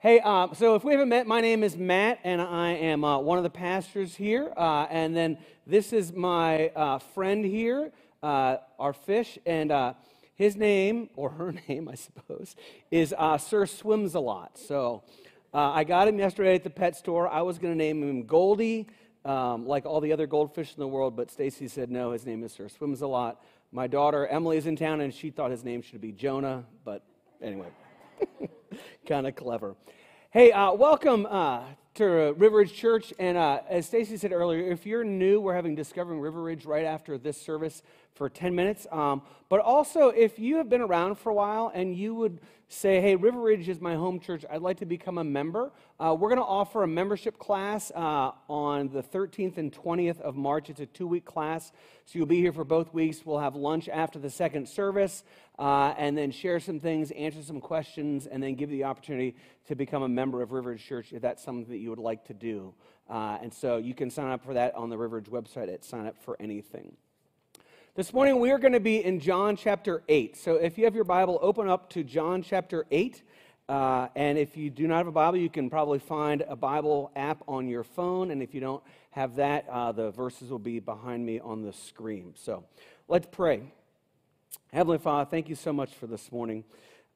Hey, uh, so if we haven't met, my name is Matt, and I am uh, one of the pastors here. Uh, and then this is my uh, friend here, uh, our fish, and uh, his name, or her name, I suppose, is Sir Swims a Lot. So I got him yesterday at the pet store. I was going to name him Goldie, um, like all the other goldfish in the world, but Stacy said no, his name is Sir Swims a Lot. My daughter Emily is in town, and she thought his name should be Jonah, but anyway. kind of clever. Hey, uh, welcome uh, to River Ridge Church. And uh, as Stacy said earlier, if you're new, we're having Discovering River Ridge right after this service for 10 minutes. Um, but also, if you have been around for a while and you would say, hey, River Ridge is my home church, I'd like to become a member, uh, we're going to offer a membership class uh, on the 13th and 20th of March. It's a two week class, so you'll be here for both weeks. We'll have lunch after the second service. Uh, and then share some things, answer some questions, and then give you the opportunity to become a member of River Ridge Church if that's something that you would like to do. Uh, and so you can sign up for that on the River Ridge website at Sign Up for Anything. This morning we are going to be in John chapter 8. So if you have your Bible, open up to John chapter 8. Uh, and if you do not have a Bible, you can probably find a Bible app on your phone. And if you don't have that, uh, the verses will be behind me on the screen. So let's pray. Heavenly Father, thank you so much for this morning.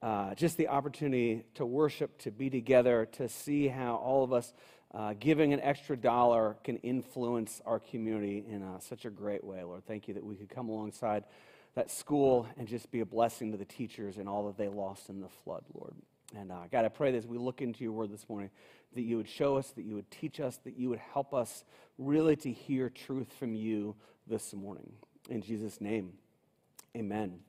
Uh, just the opportunity to worship, to be together, to see how all of us uh, giving an extra dollar can influence our community in uh, such a great way. Lord, thank you that we could come alongside that school and just be a blessing to the teachers and all that they lost in the flood, Lord. And uh, God, I pray that as we look into your word this morning, that you would show us, that you would teach us, that you would help us really to hear truth from you this morning. In Jesus' name, amen.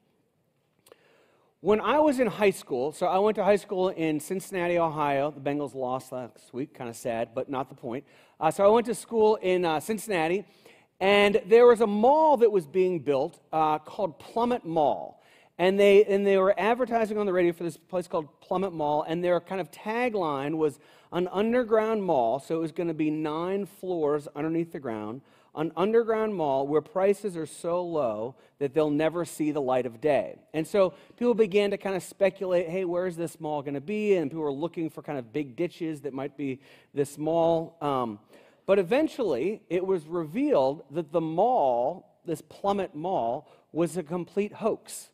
When I was in high school, so I went to high school in Cincinnati, Ohio. The Bengals lost last week, kind of sad, but not the point. Uh, so I went to school in uh, Cincinnati, and there was a mall that was being built uh, called Plummet Mall. And they, and they were advertising on the radio for this place called Plummet Mall, and their kind of tagline was an underground mall, so it was going to be nine floors underneath the ground an underground mall where prices are so low that they'll never see the light of day. And so people began to kind of speculate hey, where's this mall going to be? And people were looking for kind of big ditches that might be this mall. Um, but eventually, it was revealed that the mall, this Plummet Mall, was a complete hoax.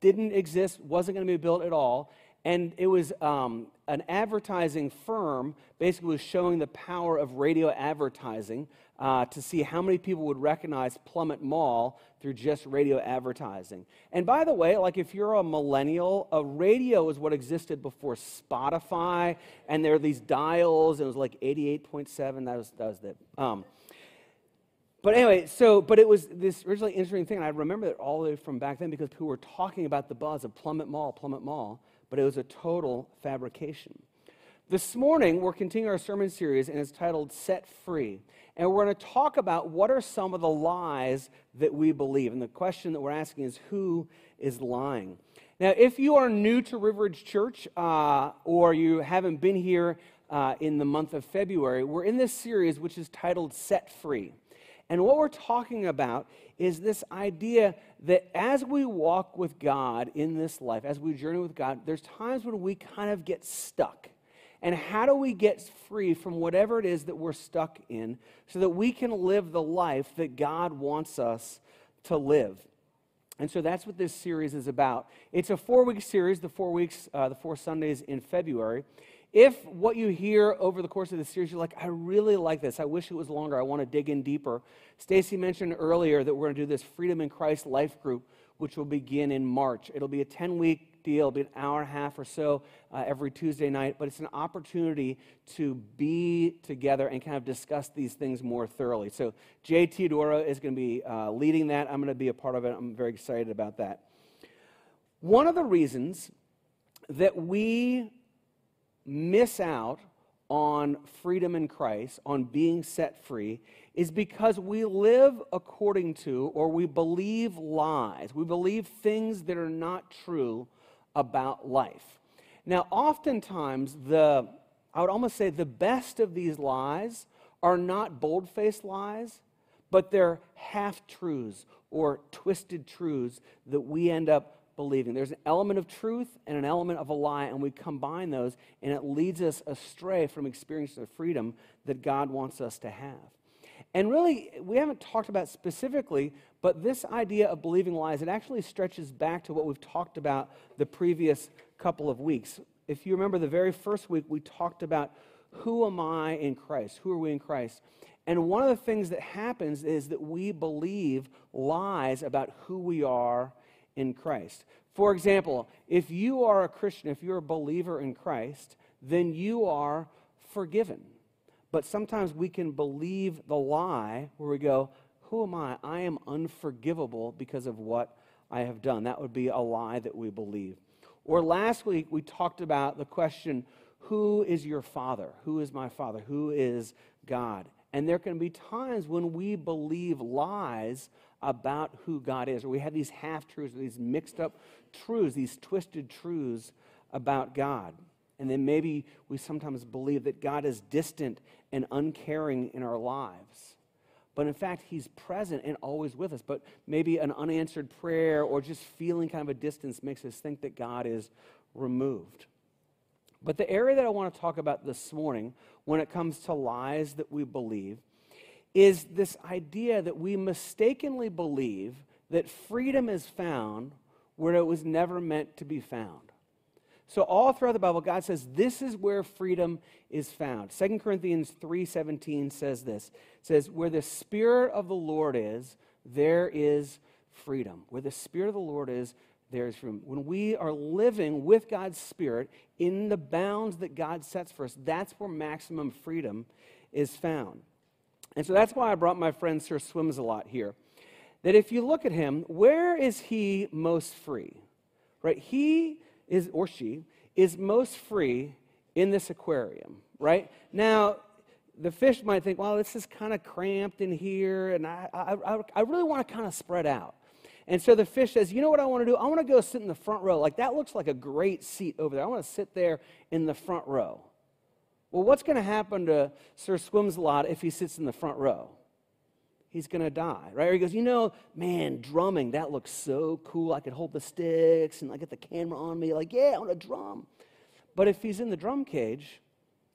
Didn't exist, wasn't going to be built at all. And it was um, an advertising firm basically was showing the power of radio advertising uh, to see how many people would recognize Plummet Mall through just radio advertising. And by the way, like if you're a millennial, a radio is what existed before Spotify, and there are these dials, and it was like 88.7, that was, that was the. Um, but anyway, so, but it was this originally interesting thing, and I remember it all the way from back then because people were talking about the buzz of Plummet Mall, Plummet Mall, but it was a total fabrication. This morning, we're continuing our sermon series, and it's titled Set Free. And we're going to talk about what are some of the lies that we believe. And the question that we're asking is who is lying? Now, if you are new to River Ridge Church uh, or you haven't been here uh, in the month of February, we're in this series which is titled Set Free. And what we're talking about is this idea that as we walk with God in this life, as we journey with God, there's times when we kind of get stuck. And how do we get free from whatever it is that we're stuck in so that we can live the life that God wants us to live? And so that's what this series is about. It's a four week series, the four weeks, uh, the four Sundays in February. If what you hear over the course of the series, you're like, I really like this. I wish it was longer. I want to dig in deeper. Stacy mentioned earlier that we're going to do this Freedom in Christ Life Group, which will begin in March. It'll be a 10 week deal. It'll be an hour and a half or so uh, every Tuesday night, but it's an opportunity to be together and kind of discuss these things more thoroughly. So Jay Teodoro is going to be uh, leading that. I'm going to be a part of it. I'm very excited about that. One of the reasons that we miss out on freedom in Christ, on being set free, is because we live according to or we believe lies. We believe things that are not true about life. Now, oftentimes, the, I would almost say the best of these lies are not bold faced lies, but they're half truths or twisted truths that we end up believing. There's an element of truth and an element of a lie, and we combine those, and it leads us astray from experiencing the freedom that God wants us to have. And really, we haven't talked about specifically, but this idea of believing lies, it actually stretches back to what we've talked about the previous couple of weeks. If you remember the very first week, we talked about who am I in Christ? Who are we in Christ? And one of the things that happens is that we believe lies about who we are in Christ. For example, if you are a Christian, if you're a believer in Christ, then you are forgiven. But sometimes we can believe the lie where we go, Who am I? I am unforgivable because of what I have done. That would be a lie that we believe. Or last week, we talked about the question, Who is your father? Who is my father? Who is God? And there can be times when we believe lies about who God is, or we have these half truths, these mixed up truths, these twisted truths about God. And then maybe we sometimes believe that God is distant and uncaring in our lives. But in fact, He's present and always with us. But maybe an unanswered prayer or just feeling kind of a distance makes us think that God is removed. But the area that I want to talk about this morning when it comes to lies that we believe is this idea that we mistakenly believe that freedom is found where it was never meant to be found. So all throughout the Bible, God says this is where freedom is found. 2 Corinthians 3:17 says this. It says, Where the Spirit of the Lord is, there is freedom. Where the Spirit of the Lord is, there is freedom. When we are living with God's Spirit in the bounds that God sets for us, that's where maximum freedom is found. And so that's why I brought my friend Sir Swims a lot here. That if you look at him, where is he most free? Right? He is, or she, is most free in this aquarium, right? Now, the fish might think, well, this is kind of cramped in here, and I, I, I really want to kind of spread out. And so the fish says, You know what I want to do? I want to go sit in the front row. Like, that looks like a great seat over there. I want to sit there in the front row. Well, what's going to happen to Sir Swimslot if he sits in the front row? He's going to die, right? Or he goes, you know, man, drumming, that looks so cool. I could hold the sticks and I get the camera on me, like, yeah, I want to drum. But if he's in the drum cage,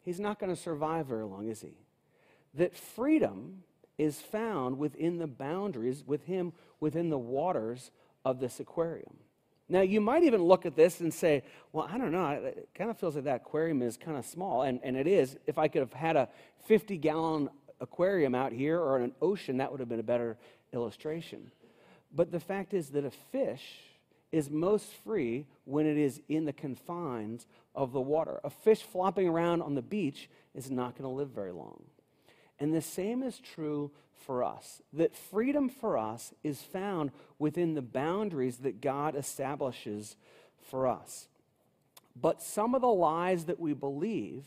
he's not going to survive very long, is he? That freedom is found within the boundaries, with him within the waters of this aquarium. Now, you might even look at this and say, well, I don't know, it kind of feels like that aquarium is kind of small. And, and it is. If I could have had a 50 gallon aquarium out here or in an ocean, that would have been a better illustration. But the fact is that a fish is most free when it is in the confines of the water. A fish flopping around on the beach is not going to live very long. And the same is true for us that freedom for us is found within the boundaries that God establishes for us. But some of the lies that we believe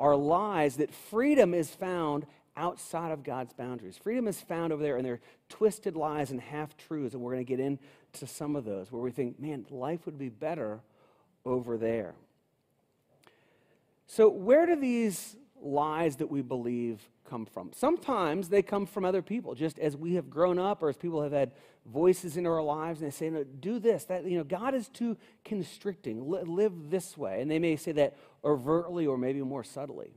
are lies that freedom is found outside of God's boundaries. Freedom is found over there, and they're twisted lies and half truths. And we're going to get into some of those where we think, man, life would be better over there. So, where do these lies that we believe come from? Sometimes they come from other people, just as we have grown up or as people have had voices in our lives and they say, no, do this, that, you know, God is too constricting, live this way. And they may say that overtly or maybe more subtly.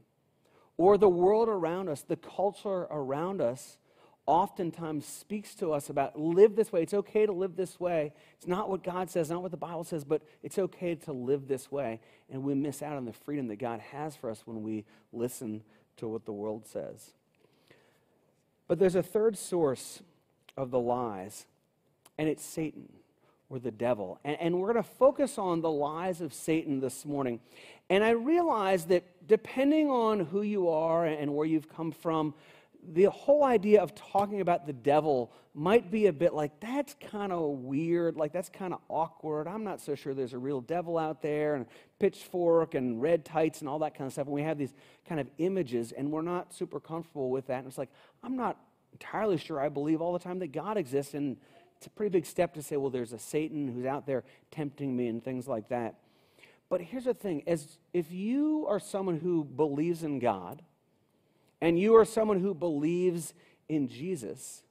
Or the world around us, the culture around us, oftentimes speaks to us about live this way. It's okay to live this way. It's not what God says, not what the Bible says, but it's okay to live this way. And we miss out on the freedom that God has for us when we listen to what the world says. But there's a third source of the lies, and it's Satan or the devil. And, and we're going to focus on the lies of Satan this morning. And I realize that depending on who you are and where you've come from, the whole idea of talking about the devil might be a bit like that's kind of weird like that's kind of awkward. I'm not so sure there's a real devil out there and pitchfork and red tights and all that kind of stuff. And we have these kind of images and we're not super comfortable with that. And it's like i'm not entirely sure i believe all the time that god exists. And it's a pretty big step to say well there's a satan who's out there tempting me and things like that. But here's the thing as if you are someone who believes in god and you are someone who believes in Jesus,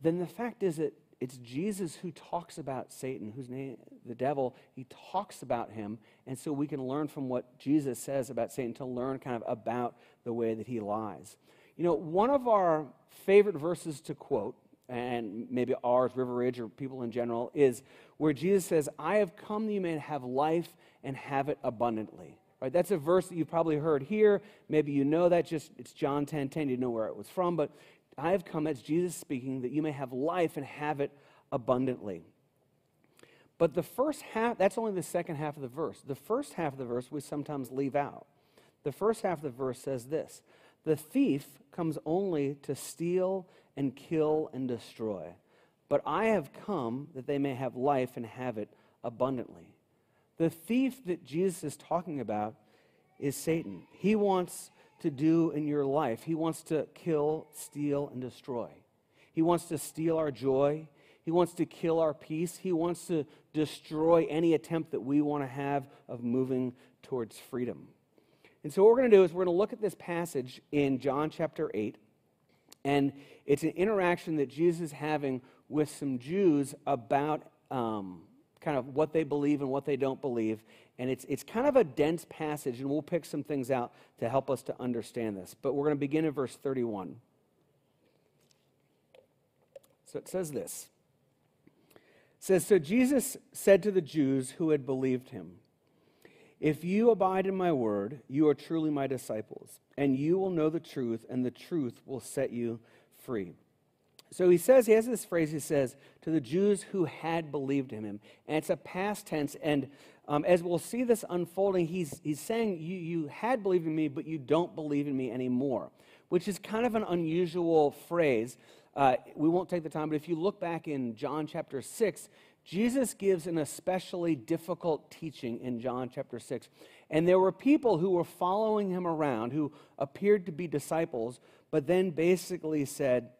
then the fact is that it's Jesus who talks about Satan, whose name, the devil, he talks about him. And so we can learn from what Jesus says about Satan to learn kind of about the way that he lies. You know, one of our favorite verses to quote, and maybe ours, River Ridge, or people in general, is where Jesus says, I have come that you may have life and have it abundantly. Right? That's a verse that you've probably heard here. Maybe you know that. Just it's John 10 10. You know where it was from. But I have come, that's Jesus speaking, that you may have life and have it abundantly. But the first half, that's only the second half of the verse. The first half of the verse we sometimes leave out. The first half of the verse says this The thief comes only to steal and kill and destroy. But I have come that they may have life and have it abundantly. The thief that Jesus is talking about is Satan. He wants to do in your life, he wants to kill, steal, and destroy. He wants to steal our joy. He wants to kill our peace. He wants to destroy any attempt that we want to have of moving towards freedom. And so, what we're going to do is we're going to look at this passage in John chapter 8. And it's an interaction that Jesus is having with some Jews about um, kind of what they believe and what they don't believe. And it's, it's kind of a dense passage, and we'll pick some things out to help us to understand this. But we're going to begin in verse 31. So it says this. It says, So Jesus said to the Jews who had believed him, If you abide in my word, you are truly my disciples, and you will know the truth, and the truth will set you free. So he says, he has this phrase, he says, to the Jews who had believed in him. And it's a past tense. And um, as we'll see this unfolding, he's, he's saying, you, you had believed in me, but you don't believe in me anymore, which is kind of an unusual phrase. Uh, we won't take the time, but if you look back in John chapter 6, Jesus gives an especially difficult teaching in John chapter 6. And there were people who were following him around who appeared to be disciples, but then basically said,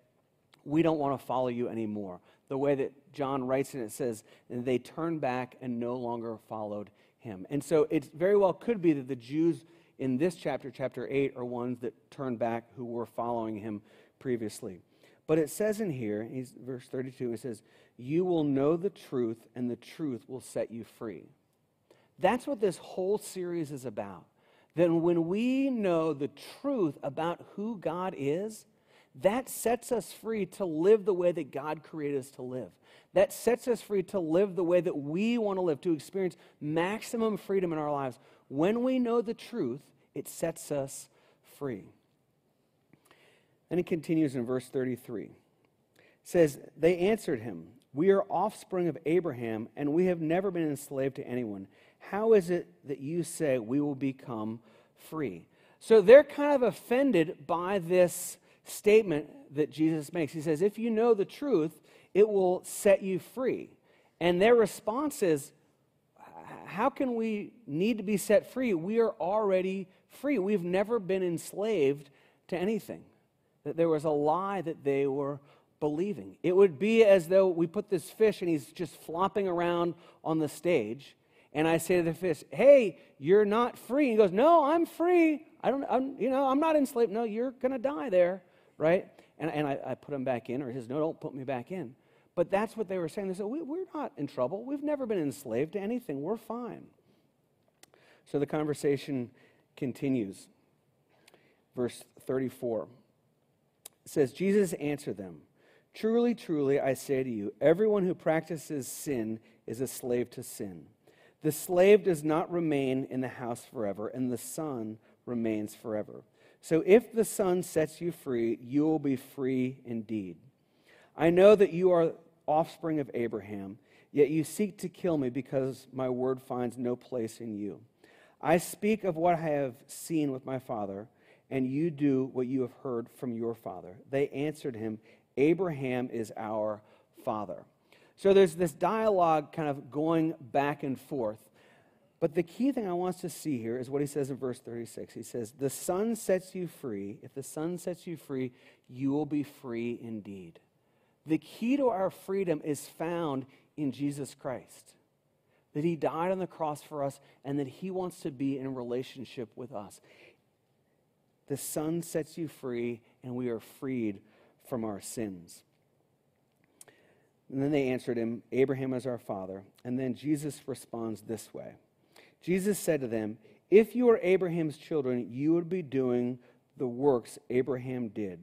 we don't want to follow you anymore. The way that John writes in it says, and they turned back and no longer followed him. And so it very well could be that the Jews in this chapter, chapter 8, are ones that turned back who were following him previously. But it says in here, verse 32, it says, You will know the truth, and the truth will set you free. That's what this whole series is about. Then, when we know the truth about who God is, that sets us free to live the way that God created us to live. That sets us free to live the way that we want to live, to experience maximum freedom in our lives. When we know the truth, it sets us free. And it continues in verse 33. It says, They answered him, We are offspring of Abraham, and we have never been enslaved to anyone. How is it that you say we will become free? So they're kind of offended by this statement that Jesus makes. He says, If you know the truth, it will set you free. And their response is, How can we need to be set free? We are already free. We've never been enslaved to anything. That there was a lie that they were believing. It would be as though we put this fish and he's just flopping around on the stage. And I say to the fish, Hey, you're not free. He goes, No, I'm free. I don't, I'm, you know, I'm not enslaved. No, you're going to die there right? And, and I, I put him back in, or he says, No, don't put me back in. But that's what they were saying. They said, we, We're not in trouble. We've never been enslaved to anything. We're fine. So the conversation continues. Verse 34 it says, Jesus answered them, Truly, truly, I say to you, everyone who practices sin is a slave to sin. The slave does not remain in the house forever, and the son remains forever. So if the Son sets you free, you will be free indeed. I know that you are offspring of Abraham, yet you seek to kill me because my word finds no place in you. I speak of what I have seen with my father, and you do what you have heard from your father. They answered him, Abraham is our father. So there's this dialogue kind of going back and forth. But the key thing I want us to see here is what he says in verse 36. He says, The Son sets you free. If the Son sets you free, you will be free indeed. The key to our freedom is found in Jesus Christ. That he died on the cross for us and that he wants to be in relationship with us. The Son sets you free, and we are freed from our sins. And then they answered him, Abraham is our father. And then Jesus responds this way Jesus said to them, If you were Abraham's children, you would be doing the works Abraham did.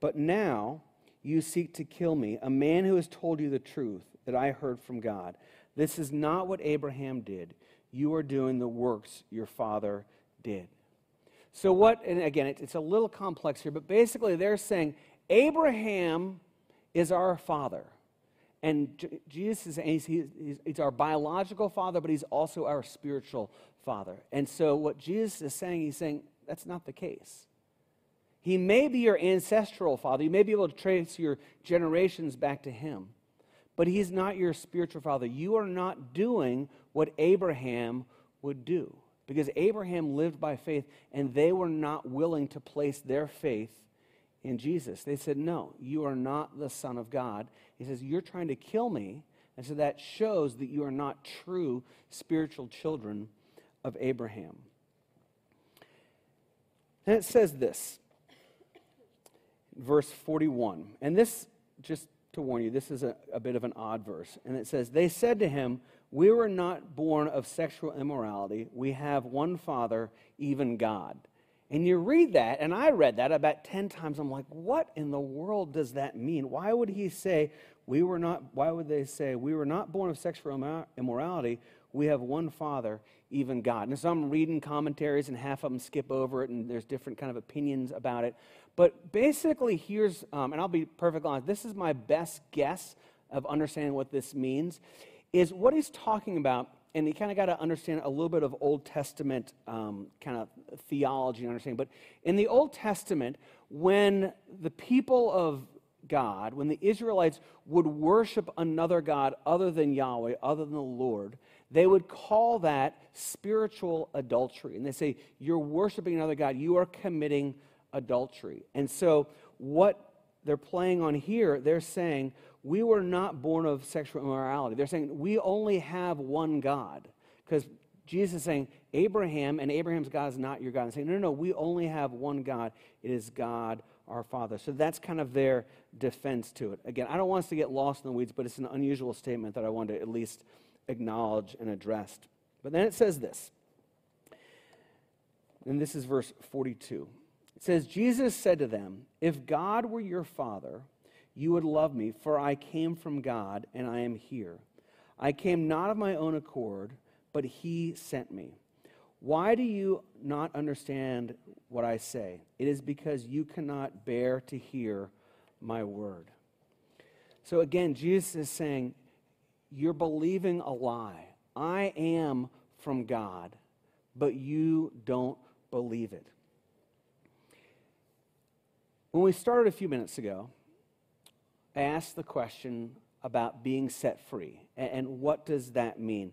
But now you seek to kill me, a man who has told you the truth that I heard from God. This is not what Abraham did. You are doing the works your father did. So, what, and again, it's a little complex here, but basically they're saying Abraham is our father. And Jesus is he's, he's, our biological father, but he's also our spiritual father. And so, what Jesus is saying, he's saying that's not the case. He may be your ancestral father. You may be able to trace your generations back to him, but he's not your spiritual father. You are not doing what Abraham would do because Abraham lived by faith and they were not willing to place their faith in Jesus. They said, No, you are not the Son of God. He says, You're trying to kill me. And so that shows that you are not true spiritual children of Abraham. And it says this, verse 41. And this, just to warn you, this is a, a bit of an odd verse. And it says, They said to him, We were not born of sexual immorality. We have one Father, even God. And you read that, and I read that about 10 times. I'm like, what in the world does that mean? Why would he say, we were not, why would they say, we were not born of sexual immorality? We have one Father, even God. And so I'm reading commentaries, and half of them skip over it, and there's different kind of opinions about it. But basically, here's, um, and I'll be perfectly honest, this is my best guess of understanding what this means, is what he's talking about and you kind of got to understand a little bit of Old Testament um, kind of theology and understanding. But in the Old Testament, when the people of God, when the Israelites would worship another God other than Yahweh, other than the Lord, they would call that spiritual adultery. And they say, You're worshiping another God, you are committing adultery. And so, what they're playing on here, they're saying, we were not born of sexual immorality. They're saying we only have one God. Because Jesus is saying, Abraham and Abraham's God is not your God. And saying, no, no, no, we only have one God. It is God our Father. So that's kind of their defense to it. Again, I don't want us to get lost in the weeds, but it's an unusual statement that I want to at least acknowledge and address. But then it says this, and this is verse 42. It says, Jesus said to them, If God were your Father, you would love me, for I came from God and I am here. I came not of my own accord, but He sent me. Why do you not understand what I say? It is because you cannot bear to hear my word. So again, Jesus is saying, You're believing a lie. I am from God, but you don't believe it. When we started a few minutes ago, asked the question about being set free and, and what does that mean.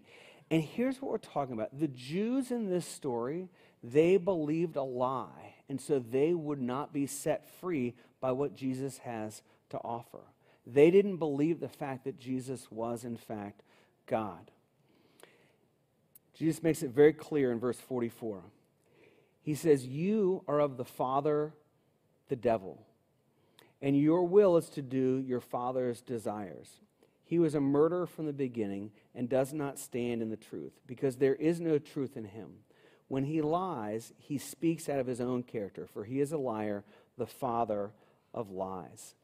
And here's what we're talking about. The Jews in this story, they believed a lie, and so they would not be set free by what Jesus has to offer. They didn't believe the fact that Jesus was, in fact, God. Jesus makes it very clear in verse 44. He says, You are of the father, the devil and your will is to do your father's desires. He was a murderer from the beginning and does not stand in the truth, because there is no truth in him. When he lies, he speaks out of his own character, for he is a liar, the father of lies.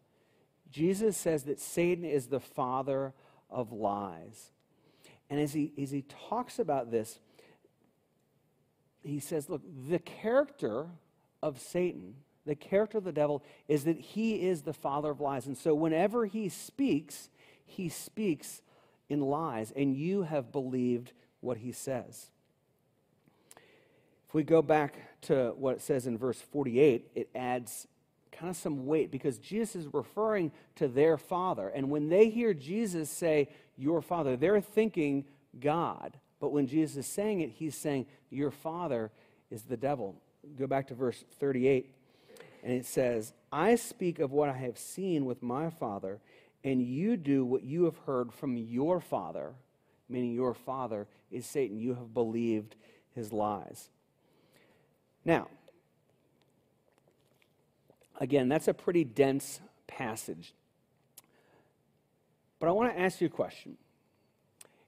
Jesus says that Satan is the father of lies. And as he, as he talks about this, he says, look, the character of Satan the character of the devil is that he is the father of lies. And so whenever he speaks, he speaks in lies, and you have believed what he says. If we go back to what it says in verse 48, it adds kind of some weight because Jesus is referring to their father. And when they hear Jesus say, Your father, they're thinking God. But when Jesus is saying it, he's saying, Your father is the devil. Go back to verse 38 and it says, I speak of what I have seen with my father, and you do what you have heard from your father, meaning your father is Satan. You have believed his lies. Now, again, that's a pretty dense passage. But I want to ask you a question.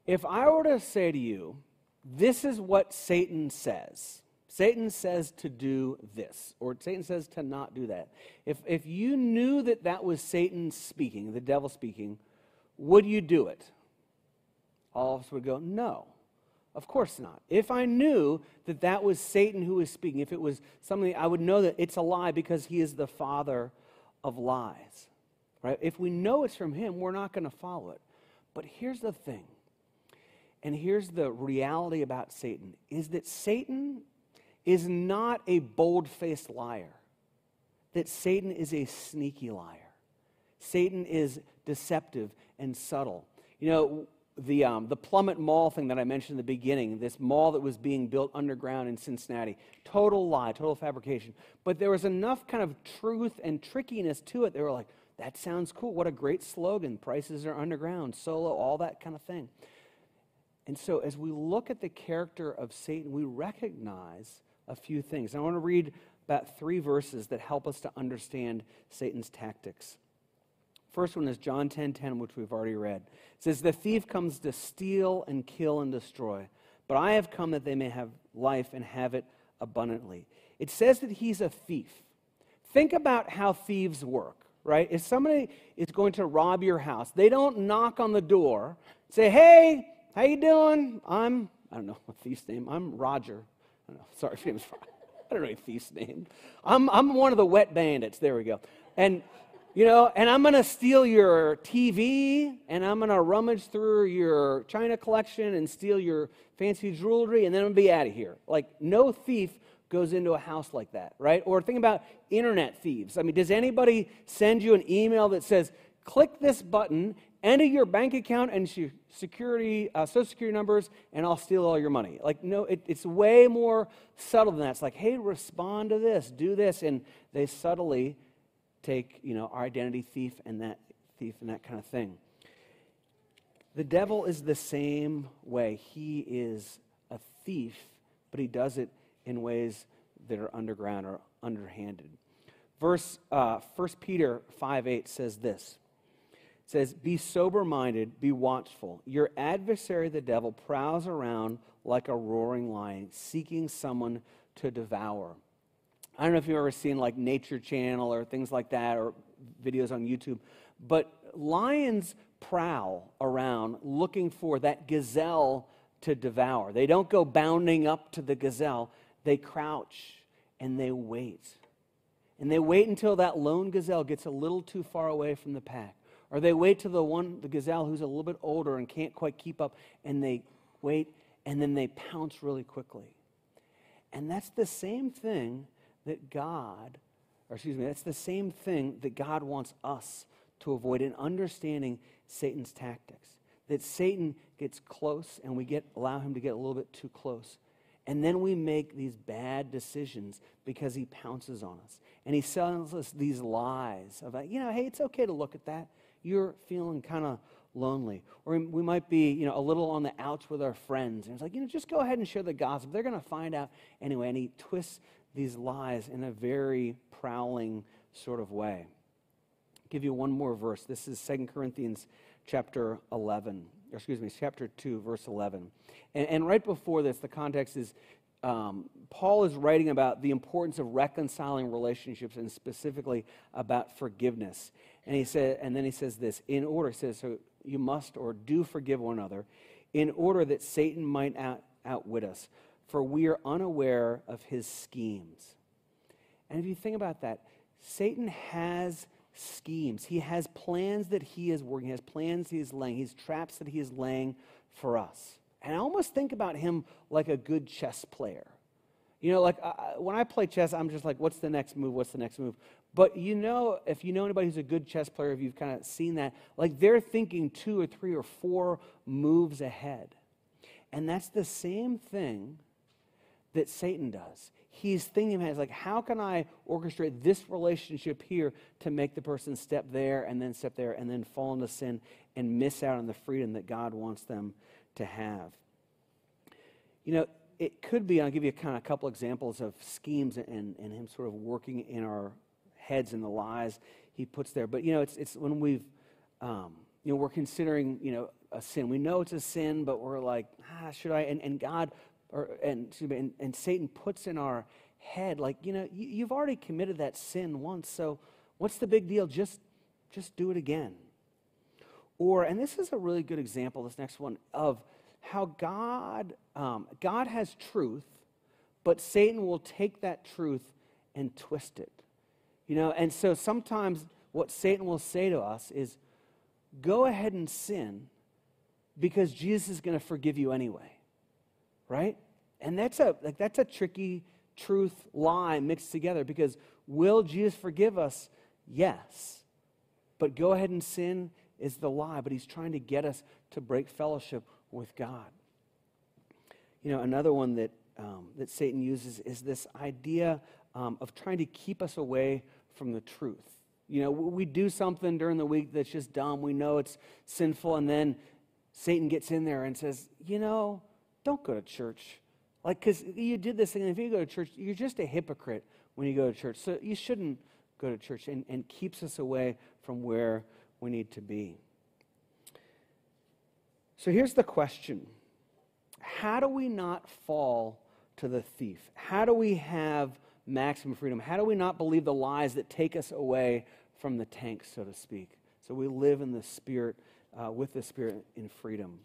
If I were to say to you, this is what Satan says, Satan says to do this, or Satan says to not do that. If, if you knew that that was Satan speaking, the devil speaking, would you do it? All of us would go, no. Of course not. If I knew that that was Satan who was speaking, if it was something, I would know that it's a lie because he is the father of lies. Right? If we know it's from him, we're not going to follow it. But here's the thing. And here's the reality about Satan is that Satan is not a bold-faced liar. That Satan is a sneaky liar. Satan is deceptive and subtle. You know, the, um, the Plummet Mall thing that I mentioned in the beginning, this mall that was being built underground in Cincinnati, total lie, total fabrication. But there was enough kind of truth and trickiness to it. They were like, that sounds cool. What a great slogan. Prices are underground, solo, all that kind of thing. And so as we look at the character of Satan, we recognize a few things. I want to read about three verses that help us to understand Satan's tactics. First one is John 10:10, 10, 10, which we've already read. It says, "The thief comes to steal and kill and destroy, but I have come that they may have life and have it abundantly." It says that he's a thief. Think about how thieves work, right? If somebody is going to rob your house, they don't knock on the door, say, "Hey, how you doing? I'm I don't know a thief's name. I'm Roger. I don't know. Sorry, if name's I don't know a thief's name. I'm I'm one of the wet bandits. There we go. And you know, and I'm going to steal your TV and I'm going to rummage through your China collection and steal your fancy jewelry and then I'm going to be out of here. Like, no thief goes into a house like that, right? Or think about internet thieves. I mean, does anybody send you an email that says, click this button, enter your bank account and security, uh, social security numbers, and I'll steal all your money? Like, no, it, it's way more subtle than that. It's like, hey, respond to this, do this. And they subtly take, you know, our identity thief and that thief and that kind of thing. The devil is the same way. He is a thief, but he does it in ways that are underground or underhanded. Verse uh, 1 Peter 5 8 says this. Says, Be sober minded, be watchful. Your adversary, the devil, prowls around like a roaring lion, seeking someone to devour. I don't know if you've ever seen like Nature Channel or things like that or videos on YouTube, but lions prowl around looking for that gazelle to devour. They don't go bounding up to the gazelle, they crouch and they wait. And they wait until that lone gazelle gets a little too far away from the pack. Or they wait till the one, the gazelle who's a little bit older and can't quite keep up, and they wait and then they pounce really quickly. And that's the same thing that God, or excuse me, that's the same thing that God wants us to avoid in understanding Satan's tactics. That Satan gets close and we get allow him to get a little bit too close. And then we make these bad decisions because he pounces on us. And he sells us these lies about, you know, hey, it's okay to look at that. You're feeling kind of lonely. Or we might be, you know, a little on the outs with our friends. And it's like, you know, just go ahead and share the gossip. They're going to find out anyway. And he twists these lies in a very prowling sort of way. I'll give you one more verse. This is 2 Corinthians chapter 11, or excuse me, chapter 2, verse 11. And, and right before this, the context is um, Paul is writing about the importance of reconciling relationships and specifically about forgiveness. And he said, and then he says this in order, he says, so you must or do forgive one another in order that Satan might out, outwit us for we are unaware of his schemes. And if you think about that, Satan has schemes. He has plans that he is working, he has plans he is laying, he's traps that he is laying for us. And I almost think about him like a good chess player. You know, like uh, when I play chess, I'm just like, what's the next move? What's the next move? But you know, if you know anybody who's a good chess player, if you've kind of seen that, like they're thinking two or three or four moves ahead. And that's the same thing that Satan does. He's thinking it, like, how can I orchestrate this relationship here to make the person step there and then step there and then fall into sin and miss out on the freedom that God wants them to have? You know, it could be, I'll give you kind of a couple examples of schemes and, and him sort of working in our heads and the lies he puts there. But, you know, it's, it's when we've, um, you know, we're considering, you know, a sin. We know it's a sin, but we're like, ah, should I? And, and God, or, and, and, and Satan puts in our head, like, you know, you, you've already committed that sin once, so what's the big deal? Just, just do it again. Or, and this is a really good example, this next one, of how God, um, God has truth, but Satan will take that truth and twist it. You know, and so sometimes what Satan will say to us is, go ahead and sin because Jesus is going to forgive you anyway. Right? And that's a like that's a tricky truth lie mixed together because will Jesus forgive us? Yes. But go ahead and sin is the lie, but he's trying to get us to break fellowship with God. You know, another one that um, that Satan uses is this idea um, of trying to keep us away from the truth. You know, we do something during the week that's just dumb. We know it's sinful, and then Satan gets in there and says, You know, don't go to church. Like, because you did this thing, and if you go to church, you're just a hypocrite when you go to church. So you shouldn't go to church, and, and keeps us away from where we need to be. So here's the question How do we not fall to the thief? How do we have maximum freedom? How do we not believe the lies that take us away from the tank, so to speak? So we live in the Spirit, uh, with the Spirit in freedom.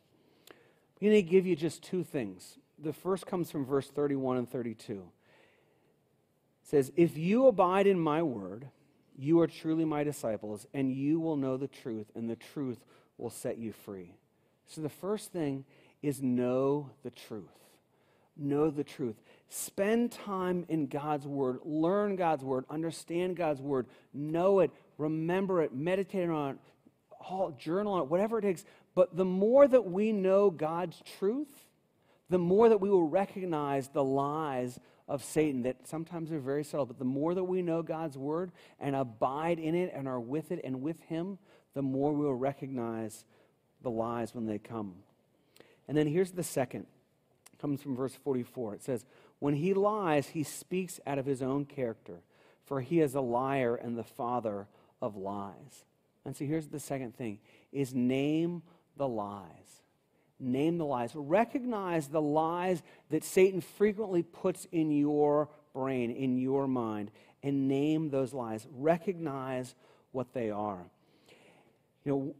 I'm going to give you just two things. The first comes from verse 31 and 32. It says, If you abide in my word, you are truly my disciples, and you will know the truth, and the truth will set you free. So the first thing is know the truth. Know the truth. Spend time in God's Word. Learn God's Word. Understand God's Word. Know it. Remember it. Meditate on it. All, journal on it. Whatever it takes. But the more that we know God's truth, the more that we will recognize the lies of Satan that sometimes are very subtle. But the more that we know God's Word and abide in it and are with it and with Him, the more we will recognize the lies when they come. And then here's the second. Comes from verse 44. It says, when he lies, he speaks out of his own character, for he is a liar and the father of lies. And so here's the second thing is name the lies. Name the lies. Recognize the lies that Satan frequently puts in your brain, in your mind, and name those lies. Recognize what they are. You know,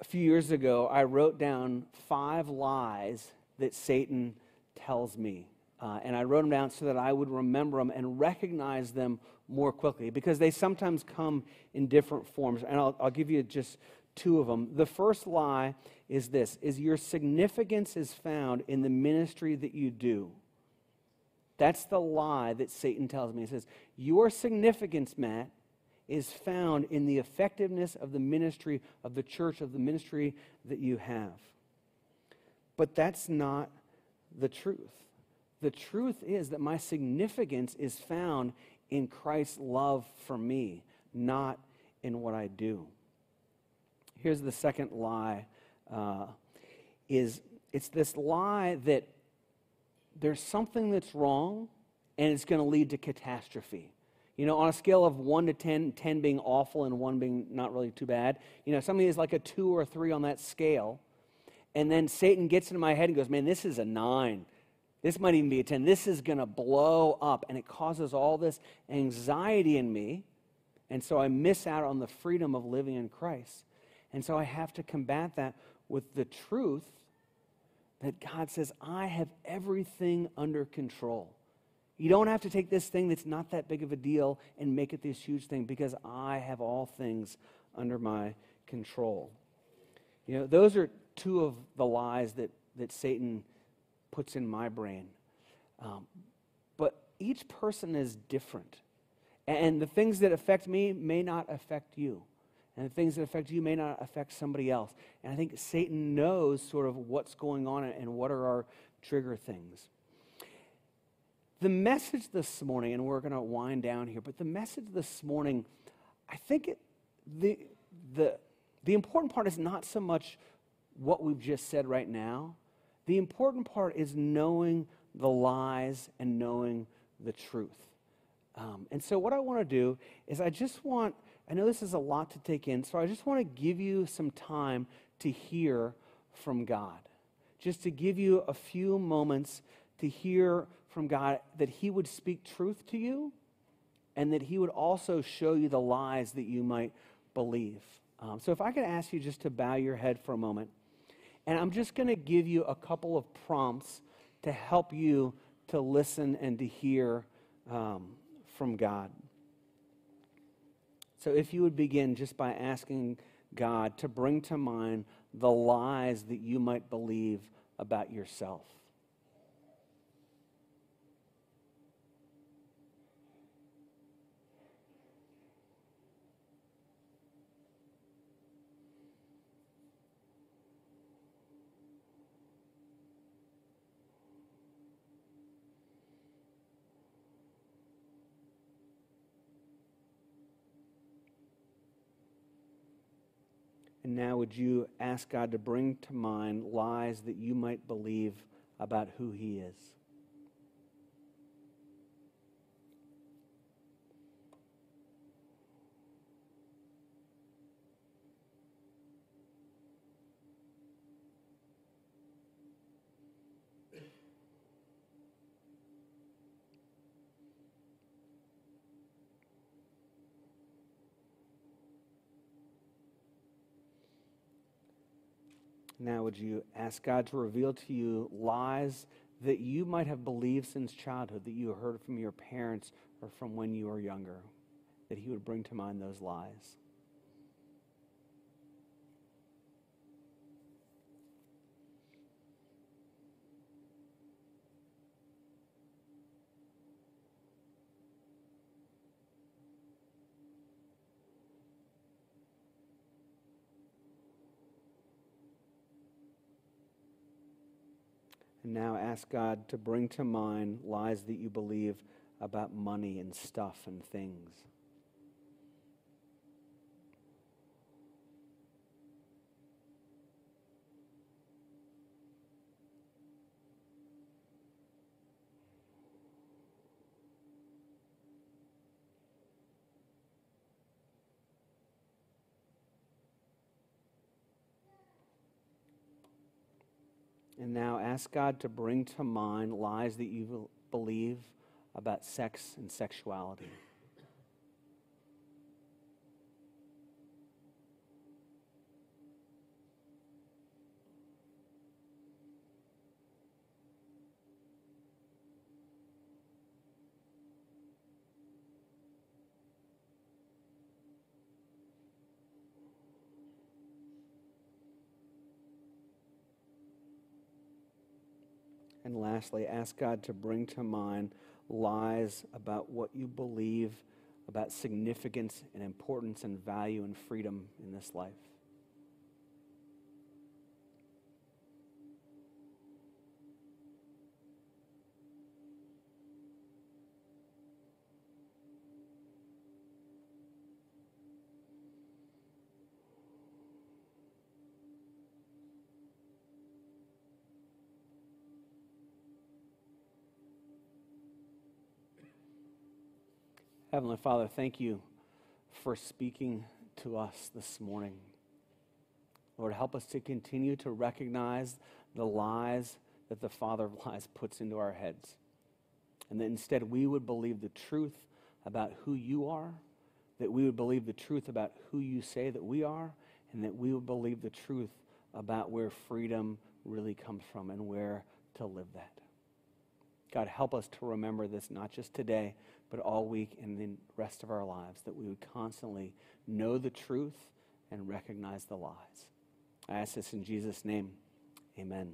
a few years ago, I wrote down five lies that Satan tells me uh, and I wrote them down so that I would remember them and recognize them more quickly because they sometimes come in different forms. And I'll, I'll give you just two of them. The first lie is this is your significance is found in the ministry that you do. That's the lie that Satan tells me. He says, Your significance, Matt, is found in the effectiveness of the ministry of the church, of the ministry that you have. But that's not the truth. The truth is that my significance is found in Christ's love for me, not in what I do. Here's the second lie uh, is it's this lie that there's something that's wrong and it's going to lead to catastrophe. You know, on a scale of 1 to 10, 10 being awful and 1 being not really too bad, you know, something is like a 2 or a 3 on that scale. And then Satan gets into my head and goes, man, this is a 9. This might even be a 10. This is going to blow up, and it causes all this anxiety in me. And so I miss out on the freedom of living in Christ. And so I have to combat that with the truth that God says, I have everything under control. You don't have to take this thing that's not that big of a deal and make it this huge thing because I have all things under my control. You know, those are two of the lies that, that Satan puts in my brain. Um, but each person is different. And the things that affect me may not affect you. And the things that affect you may not affect somebody else. And I think Satan knows sort of what's going on and what are our trigger things. The message this morning, and we're going to wind down here, but the message this morning, I think it, the, the, the important part is not so much what we've just said right now, the important part is knowing the lies and knowing the truth. Um, and so, what I want to do is, I just want, I know this is a lot to take in, so I just want to give you some time to hear from God. Just to give you a few moments to hear from God that He would speak truth to you and that He would also show you the lies that you might believe. Um, so, if I could ask you just to bow your head for a moment, and I'm just going to give you a couple of prompts to help you to listen and to hear um, from God. So, if you would begin just by asking God to bring to mind the lies that you might believe about yourself. And now, would you ask God to bring to mind lies that you might believe about who He is? Now, would you ask God to reveal to you lies that you might have believed since childhood, that you heard from your parents or from when you were younger, that He would bring to mind those lies? And now ask God to bring to mind lies that you believe about money and stuff and things. And now ask God to bring to mind lies that you believe about sex and sexuality. And lastly, ask God to bring to mind lies about what you believe about significance and importance and value and freedom in this life. Heavenly Father, thank you for speaking to us this morning. Lord, help us to continue to recognize the lies that the father of lies puts into our heads. And that instead we would believe the truth about who you are, that we would believe the truth about who you say that we are, and that we would believe the truth about where freedom really comes from and where to live that. God, help us to remember this not just today, but all week and the rest of our lives, that we would constantly know the truth and recognize the lies. I ask this in Jesus' name. Amen.